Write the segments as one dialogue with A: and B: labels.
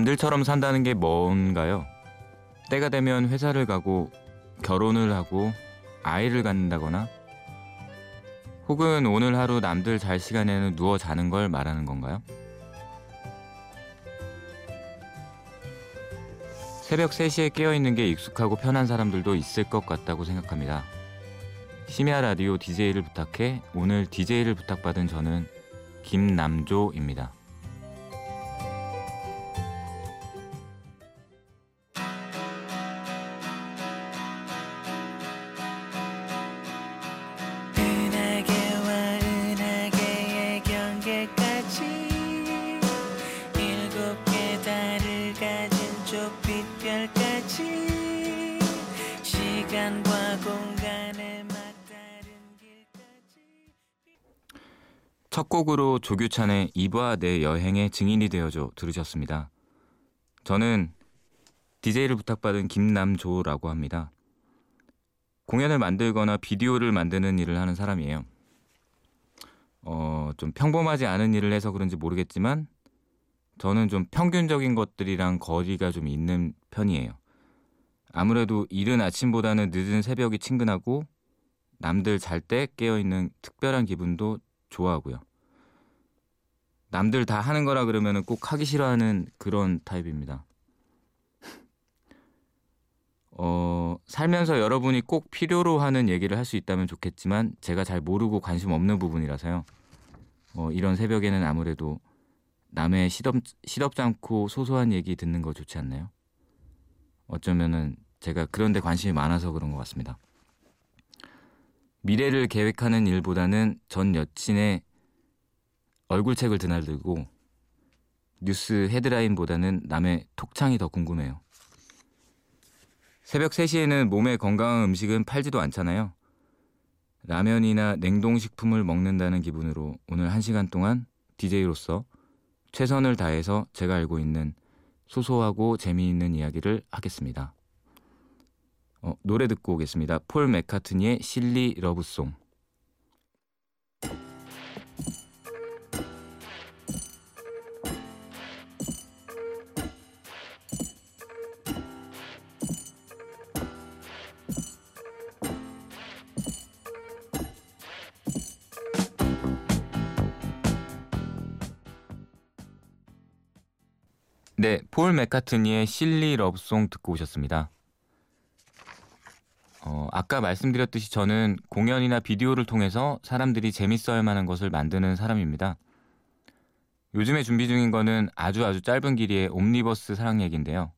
A: 남들처럼 산다는 게 뭔가요? 때가 되면 회사를 가고 결혼을 하고 아이를 갖는다거나 혹은 오늘 하루 남들 잘 시간에는 누워 자는 걸 말하는 건가요? 새벽 3시에 깨어있는 게 익숙하고 편한 사람들도 있을 것 같다고 생각합니다. 심야 라디오 DJ를 부탁해 오늘 DJ를 부탁받은 저는 김남조입니다. 조규찬의 이브와 내 여행의 증인이 되어줘 들으셨습니다. 저는 DJ를 부탁받은 김남조라고 합니다. 공연을 만들거나 비디오를 만드는 일을 하는 사람이에요. 어, 좀 평범하지 않은 일을 해서 그런지 모르겠지만 저는 좀 평균적인 것들이랑 거리가 좀 있는 편이에요. 아무래도 이른 아침보다는 늦은 새벽이 친근하고 남들 잘 때 깨어있는 특별한 기분도 좋아하고요. 남들 다 하는 거라 그러면 꼭 하기 싫어하는 그런 타입입니다. 어, 살면서 여러분이 꼭 필요로 하는 얘기를 할 수 있다면 좋겠지만 제가 잘 모르고 관심 없는 부분이라서요. 어, 이런 새벽에는 아무래도 남의 시덥, 시덥지 않고 소소한 얘기 듣는 거 좋지 않나요? 어쩌면은 제가 그런 데 관심이 많아서 그런 것 같습니다. 미래를 계획하는 일보다는 전 여친의 얼굴책을 드날들고 뉴스 헤드라인보다는 남의 톡창이 더 궁금해요. 새벽 3시에는 몸에 건강한 음식은 팔지도 않잖아요. 라면이나 냉동식품을 먹는다는 기분으로 오늘 1시간 동안 DJ로서 최선을 다해서 제가 알고 있는 소소하고 재미있는 이야기를 하겠습니다. 어, 노래 듣고 오겠습니다. 폴 맥카트니의 실리 러브송. 폴 맥카트니의 Silly Love Song 듣고 오셨습니다. 어, 아까 말씀드렸듯이 저는 공연이나 비디오를 통해서 사람들이 재밌어 할 만한 것을 만드는 사람입니다. 요즘에 준비 중인 거는 아주 아주 짧은 길이의 옴니버스 사랑 얘기인데요.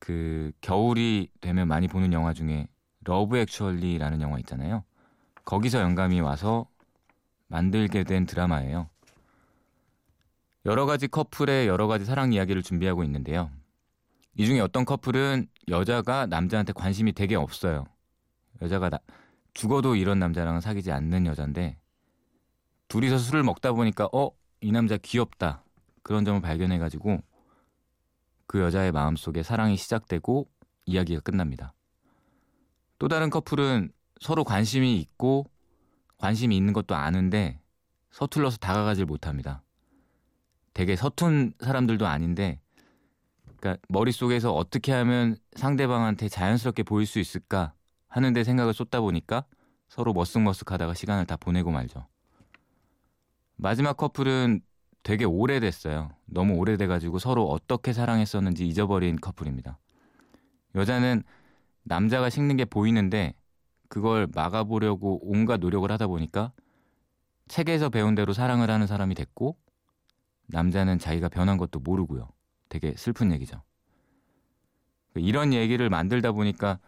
A: 그 겨울이 되면 많이 보는 영화 중에 Love Actually라는 영화 있잖아요. 거기서 영감이 와서 만들게 된 드라마예요. 여러 가지 커플의 여러 가지 사랑 이야기를 준비하고 있는데요. 이 중에 어떤 커플은 여자가 남자한테 관심이 되게 없어요. 여자가 나, 죽어도 이런 남자랑은 사귀지 않는 여잔데 둘이서 술을 먹다 보니까 어? 이 남자 귀엽다. 그런 점을 발견해가지고 그 여자의 마음속에 사랑이 시작되고 이야기가 끝납니다. 또 다른 커플은 서로 관심이 있고 관심이 있는 것도 아는데 서툴러서 다가가질 못합니다. 되게 서툰 사람들도 아닌데 그러니까 머릿속에서 어떻게 하면 상대방한테 자연스럽게 보일 수 있을까 하는데 생각을 쏟다 보니까 서로 머쓱머쓱하다가 시간을 다 보내고 말죠. 마지막 커플은 되게 오래됐어요. 너무 오래돼가지고 서로 어떻게 사랑했었는지 잊어버린 커플입니다. 여자는 남자가 식는 게 보이는데 그걸 막아보려고 온갖 노력을 하다 보니까 책에서 배운 대로 사랑을 하는 사람이 됐고 남자는 자기가 변한 것도 모르고요. 되게 슬픈 얘기죠. 이런 얘기를 만들다 보니까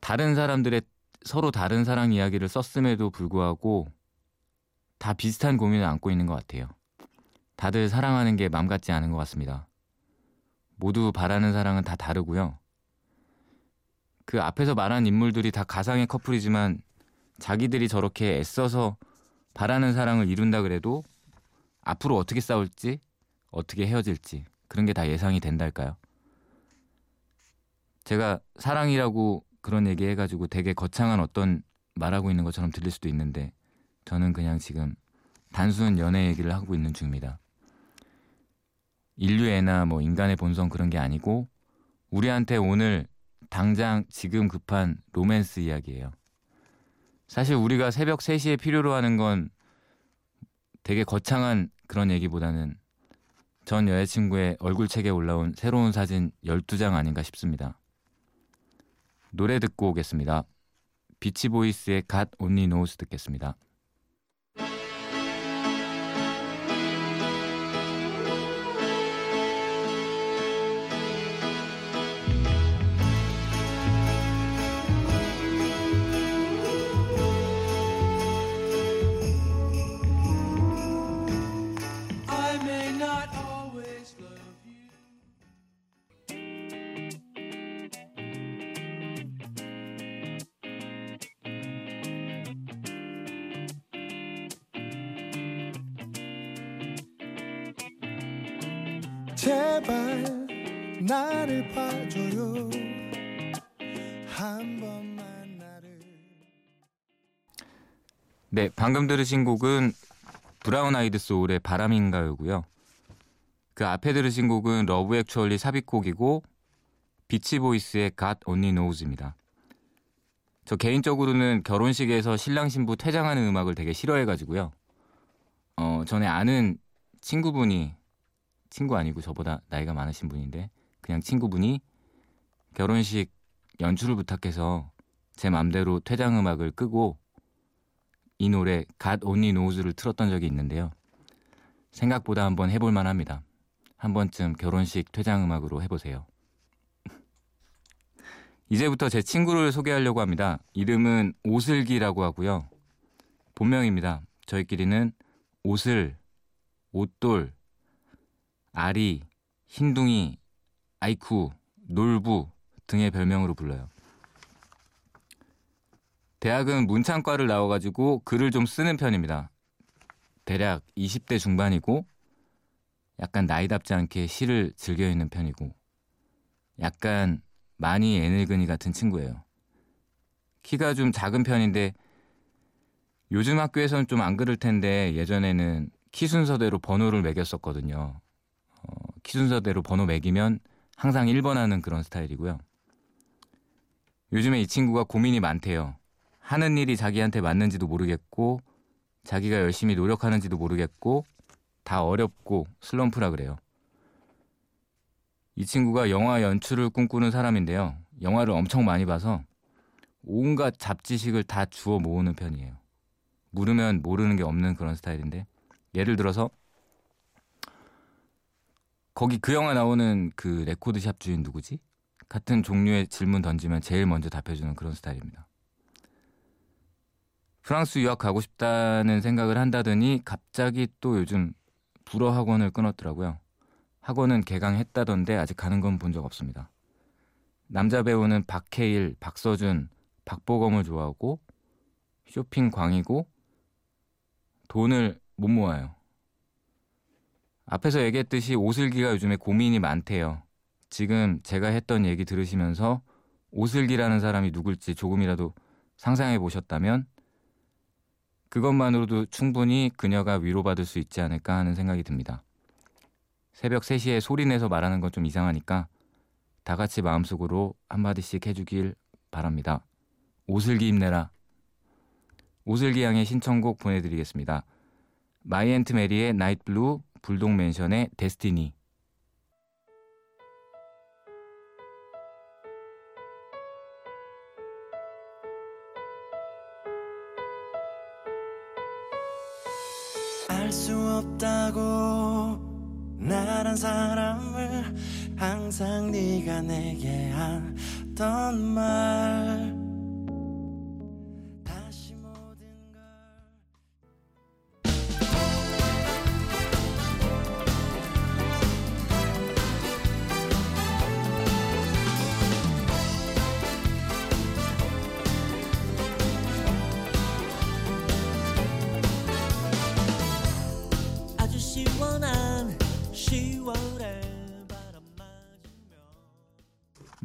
A: 다른 사람들의 서로 다른 사랑 이야기를 썼음에도 불구하고 다 비슷한 고민을 안고 있는 것 같아요. 다들 사랑하는 게 맘 같지 않은 것 같습니다. 모두 바라는 사랑은 다 다르고요. 그 앞에서 말한 인물들이 다 가상의 커플이지만 자기들이 저렇게 애써서 바라는 사랑을 이룬다 그래도 앞으로 어떻게 싸울지, 어떻게 헤어질지 그런 게 다 예상이 된달까요? 제가 사랑이라고 그런 얘기 해가지고 되게 거창한 어떤 말하고 있는 것처럼 들릴 수도 있는데 저는 그냥 지금 단순 연애 얘기를 하고 있는 중입니다. 인류애나 뭐 인간의 본성 그런 게 아니고 우리한테 오늘 당장 지금 급한 로맨스 이야기예요. 사실 우리가 새벽 3시에 필요로 하는 건 되게 거창한 그런 얘기보다는 전 여자친구의 얼굴 책에 올라온 새로운 사진 12장 아닌가 싶습니다. 노래 듣고 오겠습니다. Beach Boys의 God Only Knows 듣겠습니다. 제발 나를 봐줘요. 한 번만 나를. 네 방금 들으신 곡은 Brown Eyed Soul의 바람인가요고요. 그 앞에 들으신 곡은 Love Actually 삽입곡이고 Beach Boys의 God Only Knows입니다. 저 개인적으로는 결혼식에서 신랑 신부 퇴장하는 음악을 되게 싫어해가지고요. 어 전에 아는 친구분이 친구 아니고 저보다 나이가 많으신 분인데 그냥 친구분이 결혼식 연출을 부탁해서 제 맘대로 퇴장 음악을 끄고 이 노래 갓 온니 노즈를 틀었던 적이 있는데요. 생각보다 한번 해볼 만합니다. 한 번쯤 결혼식 퇴장 음악으로 해보세요. 이제부터 제 친구를 소개하려고 합니다. 이름은 오슬기라고 하고요. 본명입니다. 저희끼리는 오슬, 옷돌, 아리, 흰둥이, 아이쿠, 놀부 등의 별명으로 불러요. 대학은 문창과를 나와가지고 글을 좀 쓰는 편입니다. 대략 20대 중반이고 약간 나이답지 않게 시를 즐겨 읽는 편이고 약간 많이 애늙은이 같은 친구예요. 키가 좀 작은 편인데 요즘 학교에서는 좀 안 그럴 텐데 예전에는 키 순서대로 번호를 매겼었거든요. 어, 키순서대로 번호 매기면 항상 1번 하는 그런 스타일이고요. 요즘에 이 친구가 고민이 많대요. 하는 일이 자기한테 맞는지도 모르겠고 자기가 열심히 노력하는지도 모르겠고 다 어렵고 슬럼프라 그래요. 이 친구가 영화 연출을 꿈꾸는 사람인데요. 영화를 엄청 많이 봐서 온갖 잡지식을 다 주워 모으는 편이에요. 물으면 모르는 게 없는 그런 스타일인데 예를 들어서 거기 그 영화 나오는 그 레코드샵 주인 누구지? 같은 종류의 질문 던지면 제일 먼저 답해주는 그런 스타일입니다. 프랑스 유학 가고 싶다는 생각을 한다더니 갑자기 또 요즘 불어 학원을 끊었더라고요. 학원은 개강했다던데 아직 가는 건 본 적 없습니다. 남자 배우는 박해일, 박서준, 박보검을 좋아하고 쇼핑 광이고 돈을 못 모아요. 앞에서 얘기했듯이 오슬기가 요즘에 고민이 많대요. 지금 제가 했던 얘기 들으시면서 오슬기라는 사람이 누굴지 조금이라도 상상해 보셨다면 그것만으로도 충분히 그녀가 위로받을 수 있지 않을까 하는 생각이 듭니다. 새벽 3시에 소리내서 말하는 건 좀 이상하니까 다 같이 마음속으로 한마디씩 해주길 바랍니다. 오슬기 힘내라. 오슬기 양의 신청곡 보내드리겠습니다. My Aunt Mary의 Night Blue Bulldog Mansion의 Destiny. 알 수 없다고 나란 사람을 항상 네가 내게 하던 말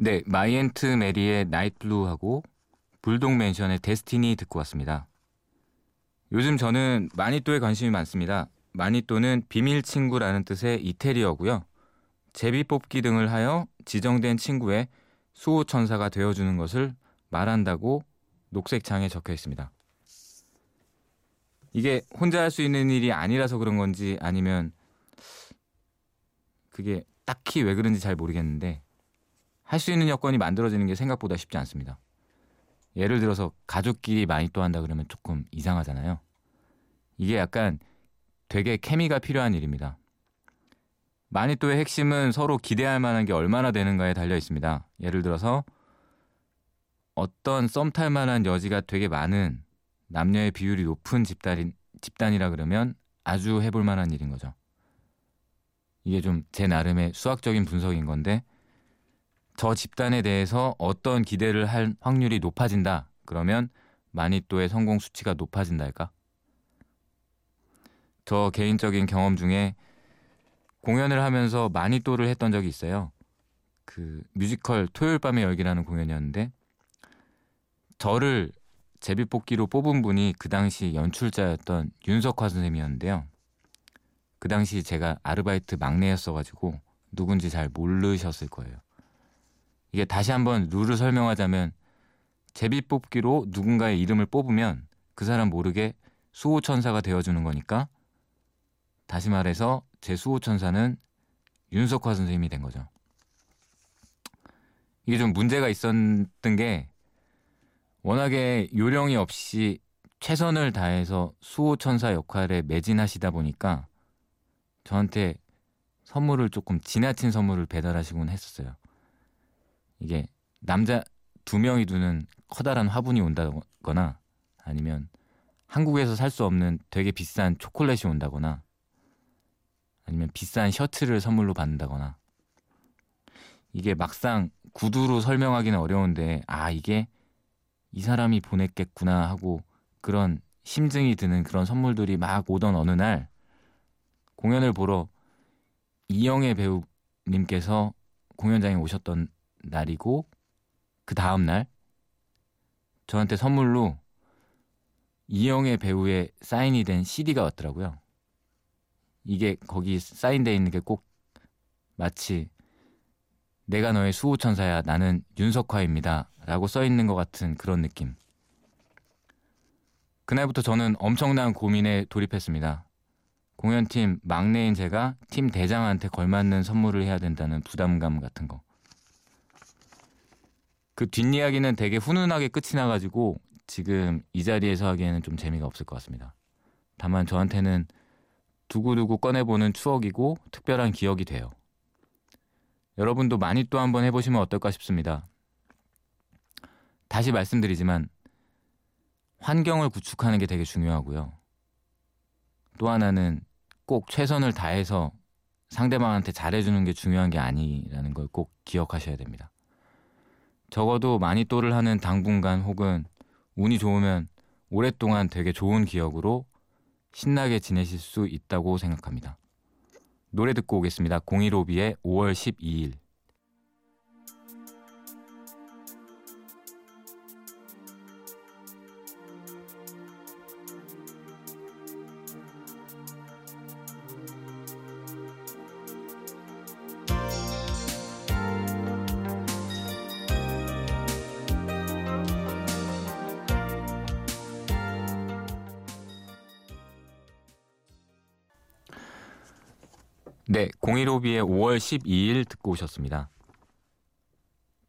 A: 네, My Aunt Mary의 Night Blue하고 Bulldog Mansion의 Destiny 듣고 왔습니다. 요즘 저는 마니또에 관심이 많습니다. 마니또는 비밀 친구라는 뜻의 이태리어고요. 제비 뽑기 등을 하여 지정된 친구의 수호천사가 되어주는 것을 말한다고 녹색창에 적혀 있습니다. 이게 혼자 할 수 있는 일이 아니라서 그런 건지 아니면 그게 딱히 왜 그런지 잘 모르겠는데 할 수 있는 여건이 만들어지는 게 생각보다 쉽지 않습니다. 예를 들어서 가족끼리 마니또 한다 그러면 조금 이상하잖아요. 이게 약간 되게 케미가 필요한 일입니다. 마니또의 핵심은 서로 기대할 만한 게 얼마나 되는가에 달려 있습니다. 예를 들어서 어떤 썸탈 만한 여지가 되게 많은 남녀의 비율이 높은 집단이, 집단이라 그러면 아주 해볼 만한 일인 거죠. 이게 좀 제 나름의 수학적인 분석인 건데 저 집단에 대해서 어떤 기대를 할 확률이 높아진다. 그러면 마니또의 성공 수치가 높아진다 할까? 저 개인적인 경험 중에 공연을 하면서 마니또를 했던 적이 있어요. 그 뮤지컬 토요일 밤의 열기라는 공연이었는데 저를 제비뽑기로 뽑은 분이 그 당시 연출자였던 윤석화 선생님이었는데요. 그 당시 제가 아르바이트 막내였어가지고 누군지 잘 모르셨을 거예요. 이게 다시 한번 룰을 설명하자면 제비뽑기로 누군가의 이름을 뽑으면 그 사람 모르게 수호천사가 되어주는 거니까 다시 말해서 제 수호천사는 윤석화 선생님이 된 거죠. 이게 좀 문제가 있었던 게 워낙에 요령이 없이 최선을 다해서 수호천사 역할에 매진하시다 보니까 저한테 선물을 조금 지나친 선물을 배달하시곤 했었어요. 이게 남자 두 명이 두는 커다란 화분이 온다거나 아니면 한국에서 살 수 없는 되게 비싼 초콜릿이 온다거나 아니면 비싼 셔츠를 선물로 받는다거나 이게 막상 구두로 설명하기는 어려운데 아 이게 이 사람이 보냈겠구나 하고 그런 심증이 드는 그런 선물들이 막 오던 어느 날 공연을 보러 이영애 배우님께서 공연장에 오셨던 날이고 그 다음 날 저한테 선물로 이영애 배우의 사인이 된 CD가 왔더라고요. 이게 거기 사인돼 있는 게 꼭 마치 내가 너의 수호천사야 나는 윤석화입니다 라고 써 있는 것 같은 그런 느낌. 그날부터 저는 엄청난 고민에 돌입했습니다. 공연팀 막내인 제가 팀 대장한테 걸맞는 선물을 해야 된다는 부담감 같은 거. 그 뒷이야기는 되게 훈훈하게 끝이 나가지고 지금 이 자리에서 하기에는 좀 재미가 없을 것 같습니다. 다만 저한테는 두고두고 꺼내보는 추억이고 특별한 기억이 돼요. 여러분도 많이 또 한번 해보시면 어떨까 싶습니다. 다시 말씀드리지만 환경을 구축하는 게 되게 중요하고요. 또 하나는 꼭 최선을 다해서 상대방한테 잘해주는 게 중요한 게 아니라는 걸 꼭 기억하셔야 됩니다. 적어도 마니또를 하는 당분간 혹은 운이 좋으면 오랫동안 되게 좋은 기억으로 신나게 지내실 수 있다고 생각합니다. 노래 듣고 오겠습니다. 015B의 5월 12일. 네, 015B의 5월 12일 듣고 오셨습니다.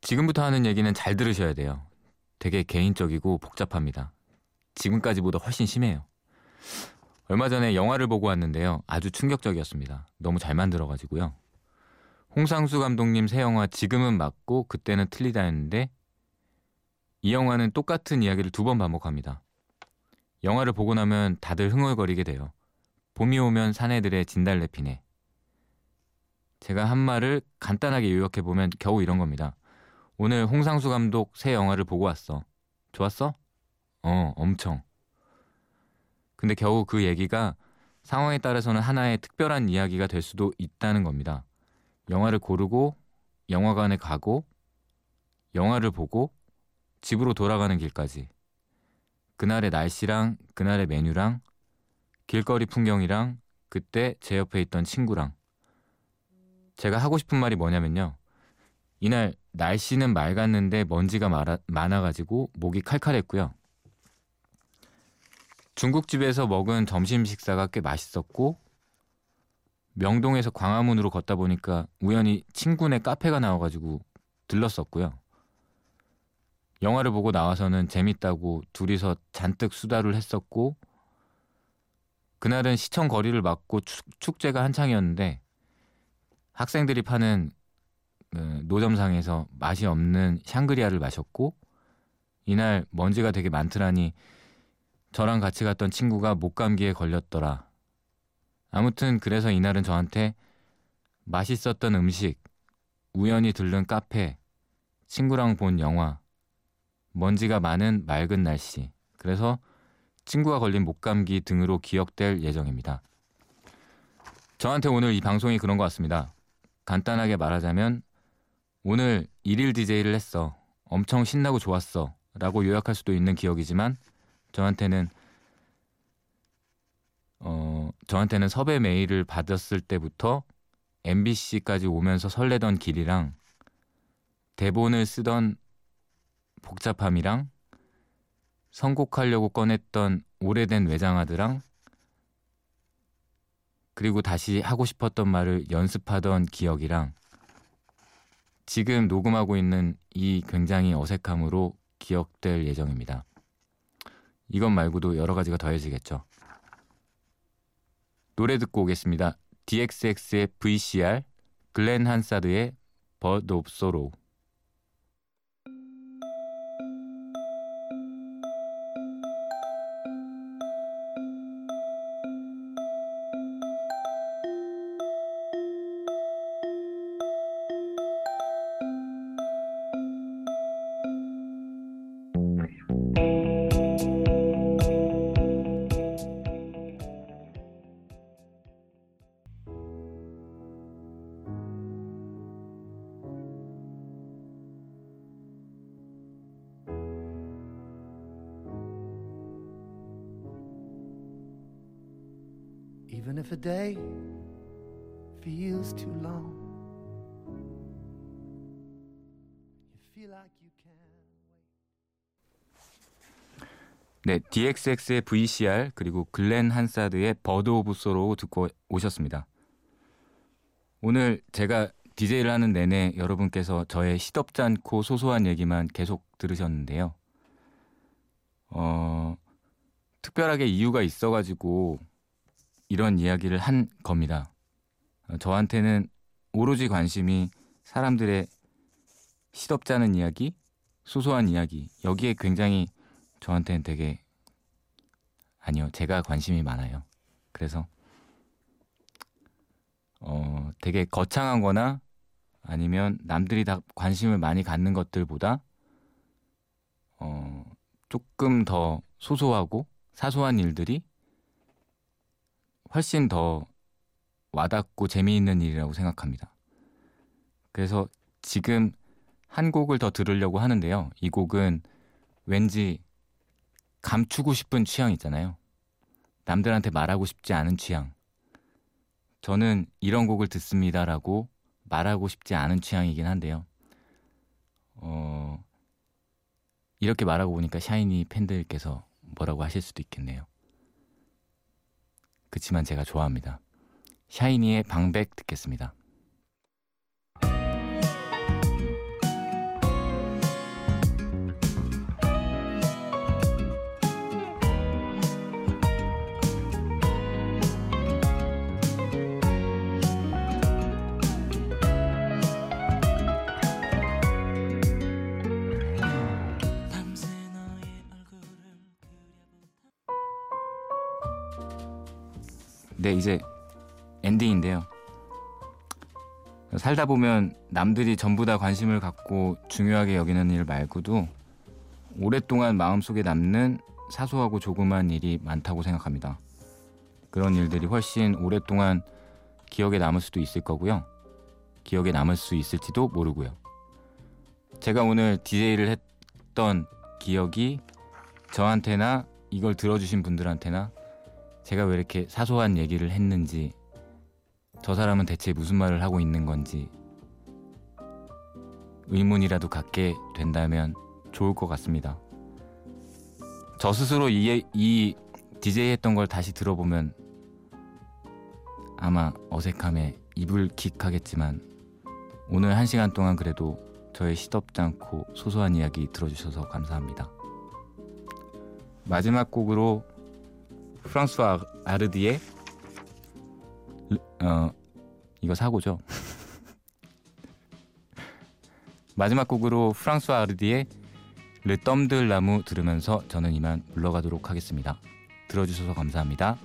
A: 지금부터 하는 얘기는 잘 들으셔야 돼요. 되게 개인적이고 복잡합니다. 지금까지보다 훨씬 심해요. 얼마 전에 영화를 보고 왔는데요. 아주 충격적이었습니다. 너무 잘 만들어가지고요. 홍상수 감독님 새 영화 지금은 맞고 그때는 틀리다였는데 이 영화는 똑같은 이야기를 두 번 반복합니다. 영화를 보고 나면 다들 흥얼거리게 돼요. 봄이 오면 사내들의 진달래 피네. 제가 한 말을 간단하게 요약해 보면 겨우 이런 겁니다. 오늘 홍상수 감독 새 영화를 보고 왔어. 좋았어? 어, 엄청. 근데 겨우 그 얘기가 상황에 따라서는 하나의 특별한 이야기가 될 수도 있다는 겁니다. 영화를 고르고 영화관에 가고 영화를 보고 집으로 돌아가는 길까지 그날의 날씨랑 그날의 메뉴랑 길거리 풍경이랑 그때 제 옆에 있던 친구랑 제가 하고 싶은 말이 뭐냐면요. 이날 날씨는 맑았는데 먼지가 많아, 많아가지고 목이 칼칼했고요. 중국집에서 먹은 점심 식사가 꽤 맛있었고 명동에서 광화문으로 걷다 보니까 우연히 친구네 카페가 나와가지고 들렀었고요. 영화를 보고 나와서는 재밌다고 둘이서 잔뜩 수다를 했었고 그날은 시청 거리를 막고 축, 제가 한창이었는데 학생들이 파는 그 노점상에서 맛이 없는 샹그리아를 마셨고 이날 먼지가 되게 많더라니 저랑 같이 갔던 친구가 목감기에 걸렸더라. 아무튼 그래서 이날은 저한테 맛있었던 음식, 우연히 들른 카페, 친구랑 본 영화, 먼지가 많은 맑은 날씨. 그래서 친구가 걸린 목감기 등으로 기억될 예정입니다. 저한테 오늘 이 방송이 그런 것 같습니다. 간단하게 말하자면 오늘 일일 DJ를 했어. 엄청 신나고 좋았어. 라고 요약할 수도 있는 기억이지만 저한테는 어, 저한테는 섭외 메일을 받았을 때부터 MBC까지 오면서 설레던 길이랑 대본을 쓰던 복잡함이랑 선곡하려고 꺼냈던 오래된 외장하드랑 그리고 다시 하고 싶었던 말을 연습하던 기억이랑 지금 녹음하고 있는 이 굉장히 어색함으로 기억될 예정입니다. 이것 말고도 여러 가지가 더해지겠죠. 노래 듣고 오겠습니다. DXX의 VCR, 글렌 한사드의 Bird of Sorrow. Even if a day feels too long, you feel like you can wait. 네, The xx의 VCR 그리고 글렌 한사드의 Bird of Sorrow 듣고 오셨습니다. 오늘 제가 DJ를 하는 내내 여러분께서 저의 시덥지 않고 소소한 얘기만 계속 들으셨는데요. 어, 특별하게 이유가 있어가지고 이런 이야기를 한 겁니다. 어, 저한테는 오로지 관심이 사람들의 시덥지 않은 이야기, 소소한 이야기, 여기에 굉장히 저한테는 되게, 아니요, 제가 관심이 많아요. 그래서, 어, 되게 거창한 거나 아니면 남들이 다 관심을 많이 갖는 것들보다, 어, 조금 더 소소하고 사소한 일들이 훨씬 더 와닿고 재미있는 일이라고 생각합니다. 그래서 지금 한 곡을 더 들으려고 하는데요. 이 곡은 왠지 감추고 싶은 취향 있잖아요. 남들한테 말하고 싶지 않은 취향. 저는 이런 곡을 듣습니다라고 말하고 싶지 않은 취향이긴 한데요. 어, 이렇게 말하고 보니까 샤이니 팬들께서 뭐라고 하실 수도 있겠네요. 그치만 제가 좋아합니다. 샤이니의 방백 듣겠습니다. 네, 이제 엔딩인데요. 살다 보면 남들이 전부 다 관심을 갖고 중요하게 여기는 일 말고도 오랫동안 마음속에 남는 사소하고 조그만 일이 많다고 생각합니다. 그런 일들이 훨씬 오랫동안 기억에 남을 수도 있을 거고요. 기억에 남을 수 있을지도 모르고요. 제가 오늘 DJ를 했던 기억이 저한테나 이걸 들어주신 분들한테나 제가 왜 이렇게 사소한 얘기를 했는지 저 사람은 대체 무슨 말을 하고 있는 건지 의문이라도 갖게 된다면 좋을 것 같습니다. 저 스스로 이, 이 DJ 했던 걸 다시 들어보면 아마 어색함에 입을 킥 하겠지만 오늘 한 시간 동안 그래도 저의 시덥지 않고 소소한 이야기 들어주셔서 감사합니다. 마지막 곡으로 프랑스와 아르디의 어 이거 사고죠. 마지막 곡으로 프랑스와 아르디의 르덤들 나무 들으면서 저는 이만 물러가도록 하겠습니다. 들어주셔서 감사합니다.